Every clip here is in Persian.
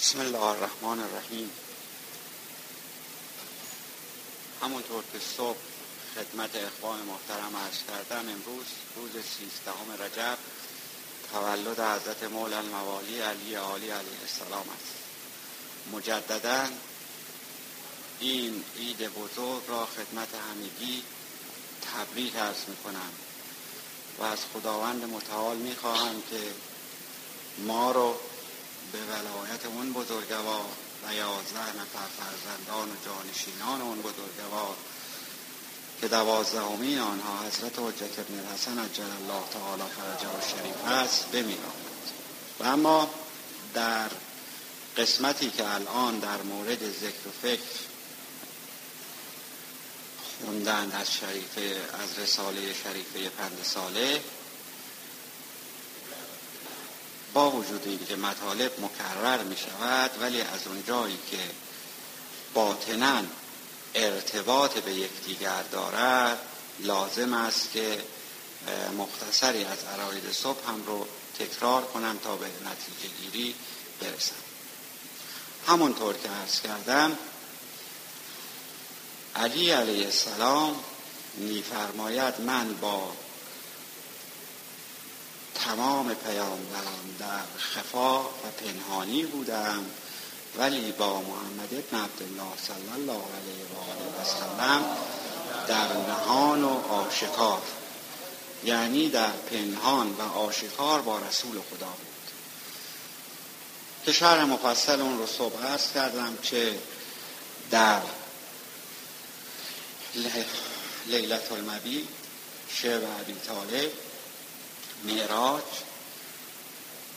بسم الله الرحمن الرحیم. همونطور که صبح خدمت اخوان محترم عرض کردم امروز روز سیزدهم رجب تولد حضرت مولا الموالی علی عالی علیه السلام است. مجددا این عید بزرگ را خدمت همگی تبریک ارز می‌کنم و از خداوند متعال می‌خواهم که ما رو به ولایت اون بزرگوار و یازده نفر فرزندان و جانشینان اون بزرگوار که دوازدهمین آنها حضرت حجت ابن الحسن عجل الله تعالی فرجه و شریف است بمیراند و اما در قسمتی که الان در مورد ذکر و فکر خوندن از شریفه از رساله شریفه پند ساله با وجود اینکه مطالب مکرر می شود ولی از اونجایی که باطنا ارتباط به یکدیگر دارد لازم است که مختصری از عراید صبح هم رو تکرار کنم تا به نتیجه گیری برسم. همونطور که عرض کردم علی علیه السلام میفرماید من با تمام پیامبران در خفا و پنهانی بودم ولی با محمد ابن عبدالله صلی الله علیه و آله و سلم در نهان و آشکار یعنی در پنهان و آشکار با رسول خدا بود. که شهر مفصل اون رو صبح عرض کردم که در لیلت المبی شعر عبی طالب معراج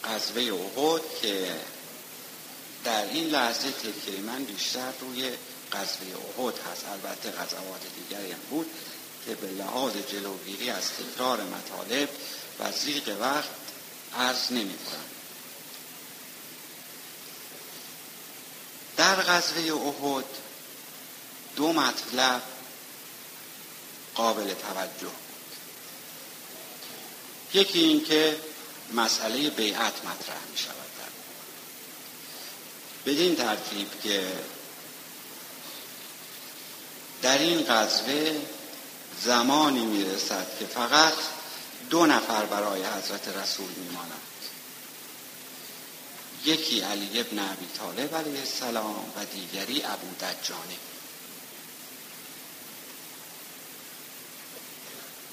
قذبه احد که در این لحظه تکیه من بیشتر روی قذبه احد هست البته غزوات دیگری هم بود که به لحاظ جلوگیری از تکرار مطالب و زیق وقت عرض نمی کنم. در غزوه احد دو مطلب قابل توجه یکی این که مسئله بیعت مطرح می شود بدین ترتیب که در این غزوه زمانی می رسد که فقط دو نفر برای حضرت رسول می ماند. یکی علی ابن عبی طالب علیه السلام و دیگری ابو دجانه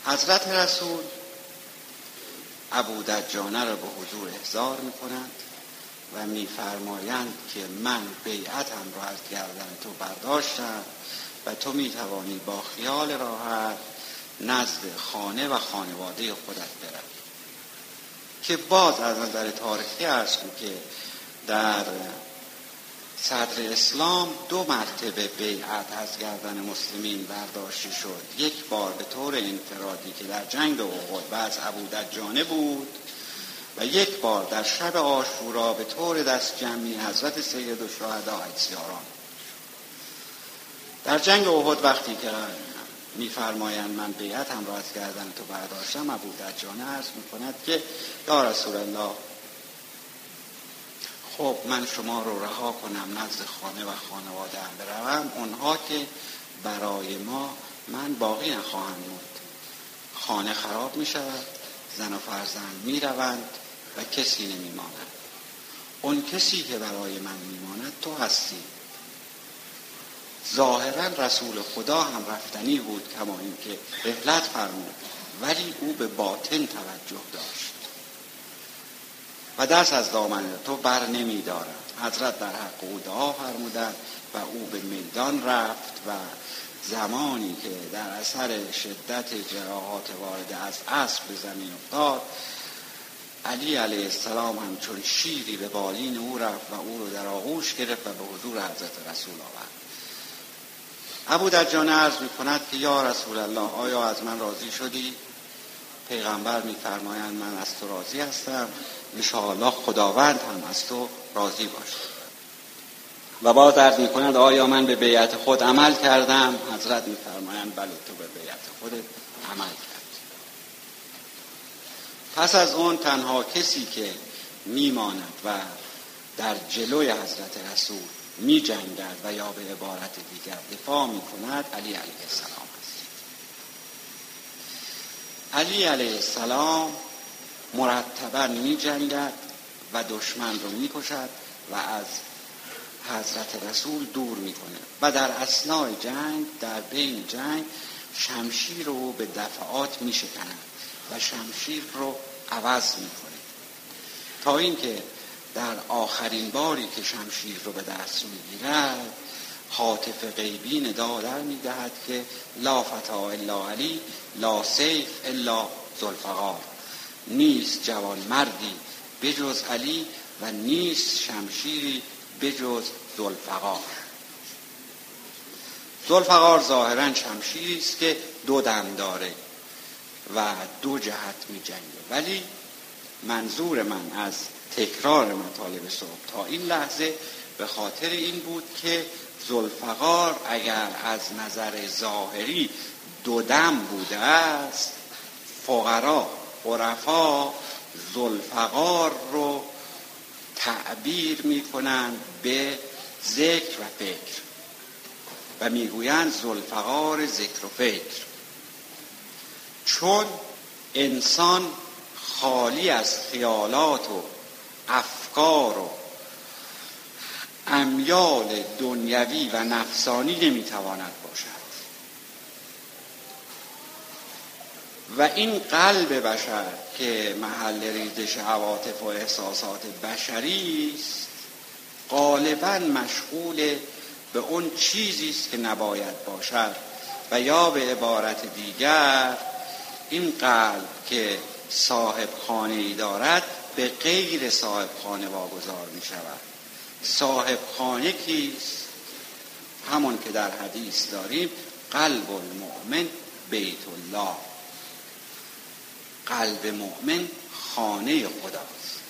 حضرت رسول ابو دجانه را به حضور احضار می کنند و میفرمایند که من بیعتم را از گردن تو برداشتم و تو می‌توانی با خیال راحت نزد خانه و خانواده خودت بروی. که باز از نظر تاریخی ارز که در صدر اسلام دو مرتبه بیعت از گردن مسلمین برداشته شد. یک بار به طور انفرادی که در جنگ احد و از ابو دجانه بود و یک بار در شب آشورا به طور دست جمعی حضرت سید و شهدا عکسیاران در جنگ احد وقتی که میفرمایند من بیعتم را از گردن تو برداشتم ابو دجانه عرض می‌کند که یا رسول الله خب من شما رو رها کنم نزد خانه و خانواده هم بروم. اونها که برای ما من باقی نخواهم بود خانه خراب می شود زن و فرزند می روند و کسی نمی ماند اون کسی که برای من می ماند تو هستی. ظاهرا رسول خدا هم رفتنی بود کما اینکه رحلت فرمود ولی او به باطن توجه داشت. و دست از دامن تو بر نمی دارد حضرت در حق او دعا فرمودند و او به میدان رفت و زمانی که در اثر شدت جراحات وارده از اسب به زمین افتاد علی علیه السلام هم چون شیری به بالین او رفت و او رو در آغوش گرفت و به حضور حضرت رسول آورد ابو در جانه عرض می کند که یا رسول الله آیا از من راضی شدی؟ پیغمبر میفرمایند من از تو راضی هستم. انشاءالله خداوند هم از تو راضی باشد و باز عرض می کند آیا من به بیعت خود عمل کردم؟ حضرت میفرمایند بله تو به بیعت خودت عمل کرد پس از اون تنها کسی که میماند و در جلوی حضرت رسول می جنگد و یا به عبارت دیگر دفاع می کند علی علیه السلام. علی علیه السلام مرتبا می جنگد و دشمن رو می کشد و از حضرت رسول دور می‌کنه و در اسنای جنگ در بین جنگ شمشیر رو به دفعات میشکنند و شمشیر رو عوض می‌کنه تا اینکه در آخرین باری که شمشیر رو به دست می‌گیرد حاطف غیبی ندا در می‌دهد که لا فتا الا علی لا سیف الا زلفقار نیست جوان مردی بجز علی و نیست شمشیری بجز زلفقار زلفقار ظاهرا شمشیری است که دو دم داره و دو جهت می جنگه. ولی منظور من از تکرار مطالب صبح تا این لحظه به خاطر این بود که زلفقار اگر از نظر ظاهری دو دم بوده است فقرا عرفا زلفقار رو تعبیر می‌کنند به ذکر و فکر و می‌گویند زلفقار ذکر و فکر. چون انسان خالی از خیالات و افکار و امیال دنیوی و نفسانی نمی‌تواند باشد. و این قلب بشر که محل ریزش عواطف و احساسات بشری است غالبا مشغول به اون چیزی است که نباید باشد و یا به عبارت دیگر این قلب که صاحب خانه ای دارد به غیر صاحب خانه واگذار می شود صاحب خانه کیست؟ همون که در حدیث داریم قلب المؤمن بیت الله. قلب مؤمن خانه خداست.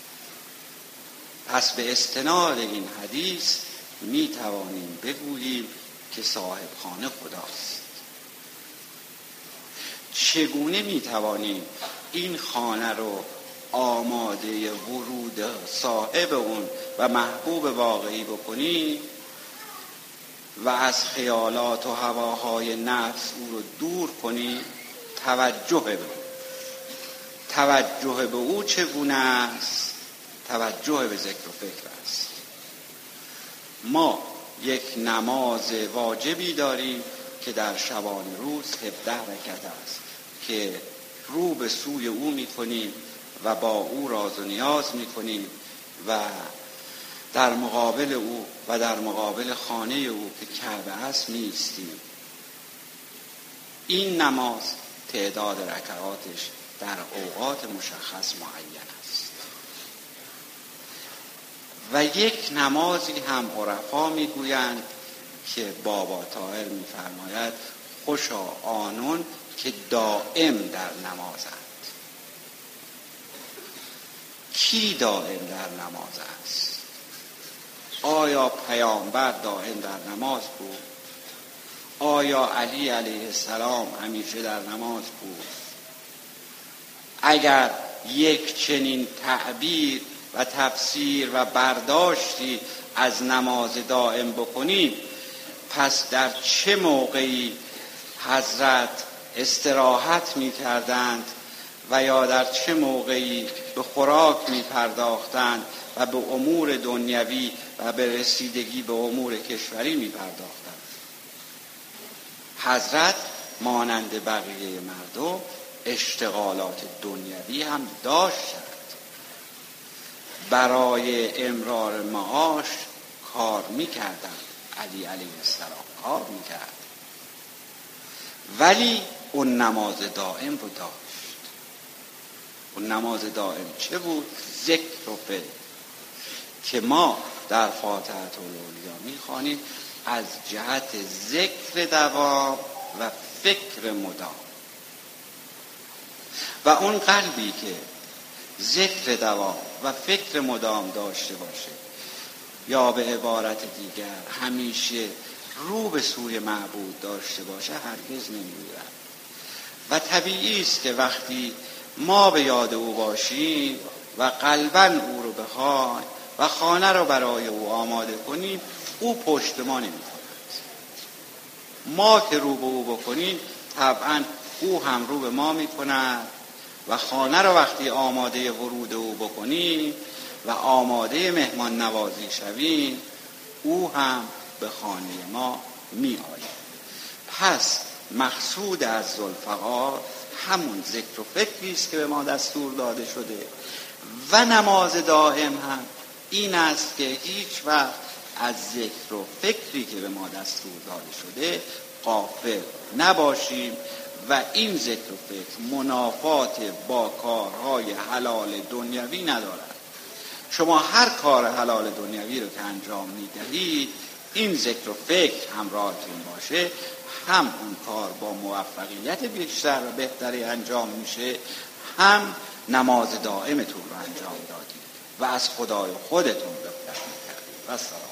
پس به استناد این حدیث می توانیم بگوییم که صاحب خانه خداست. چگونه می توانیم این خانه رو آماده ورود صاحب اون و محبوب واقعی بکنیم و از خیالات و هواهای نفس او رو دور کنیم توجه به توجه به او چگونه است؟ توجه به ذکر و فکر است. ما یک نماز واجبی داریم که در شبان روز هفده رکت است که رو به سوی او می‌کنیم. و با او راز و نیاز می‌کنیم و در مقابل او و در مقابل خانه او که کعبه است میستیم این نماز تعداد رکعاتش در اوقات مشخص معین است. و یک نمازی هم عرفا می‌گویند که بابا طاهر میفرماید خوشا آنون که دائم در نمازند. کی دائم در نماز است؟ آیا پیامبر دائم در نماز بود؟ آیا علی علیه السلام همیشه در نماز بود؟ اگر یک چنین تعبیر و تفسیر و برداشتی از نماز دائم بکنیم پس در چه موقعی حضرت استراحت می کردند و یا در چه موقعی به خوراک می پرداختند و به امور دنیوی و به رسیدگی به امور کشوری می پرداختند حضرت مانند بقیه مردم اشتغالات دنیوی هم داشتند. برای امرار معاش کار می‌کردن علی علیه السلام کار می‌کرد. ولی اون نماز دائم رو داشت. اون نماز دائم. چه بود؟ ذکر و فکر که ما در فاتحت الاولیا می‌خوانیم از جهت ذکر دوام و فکر مدام. و اون قلبی که ذکر دوام و فکر مدام داشته باشه یا به عبارت دیگر همیشه رو به سوی معبود داشته باشه هرگز نمی‌گوید. و طبیعی است که وقتی ما به یاد او باشیم و قلبا او رو بخوایم و خانه را برای او آماده کنیم او پشت ما نمی ما که رو به او بکنیم طبعا او هم رو به ما می کند و خانه را وقتی آماده ورود او بکنیم و آماده مهمان نوازی شویم او هم به خانه ما می آید پس مقصود از زلفقار همون ذکر و فکری است که به ما دستور داده شده و نماز دائم هم این است که هیچ وقت از ذکر و فکری که به ما دستور داده شده قافل نباشیم و این ذکر و فکر منافات با کارهای حلال دنیوی ندارد. شما هر کار حلال دنیوی رو که انجام می‌دهید این ذکر و فکر همراهتون باشه هم اون کار با موفقیت بیشتر و بهتری انجام میشه هم نماز دائمتون رو انجام دادید و از خدای خودتون بفرمید و سلام.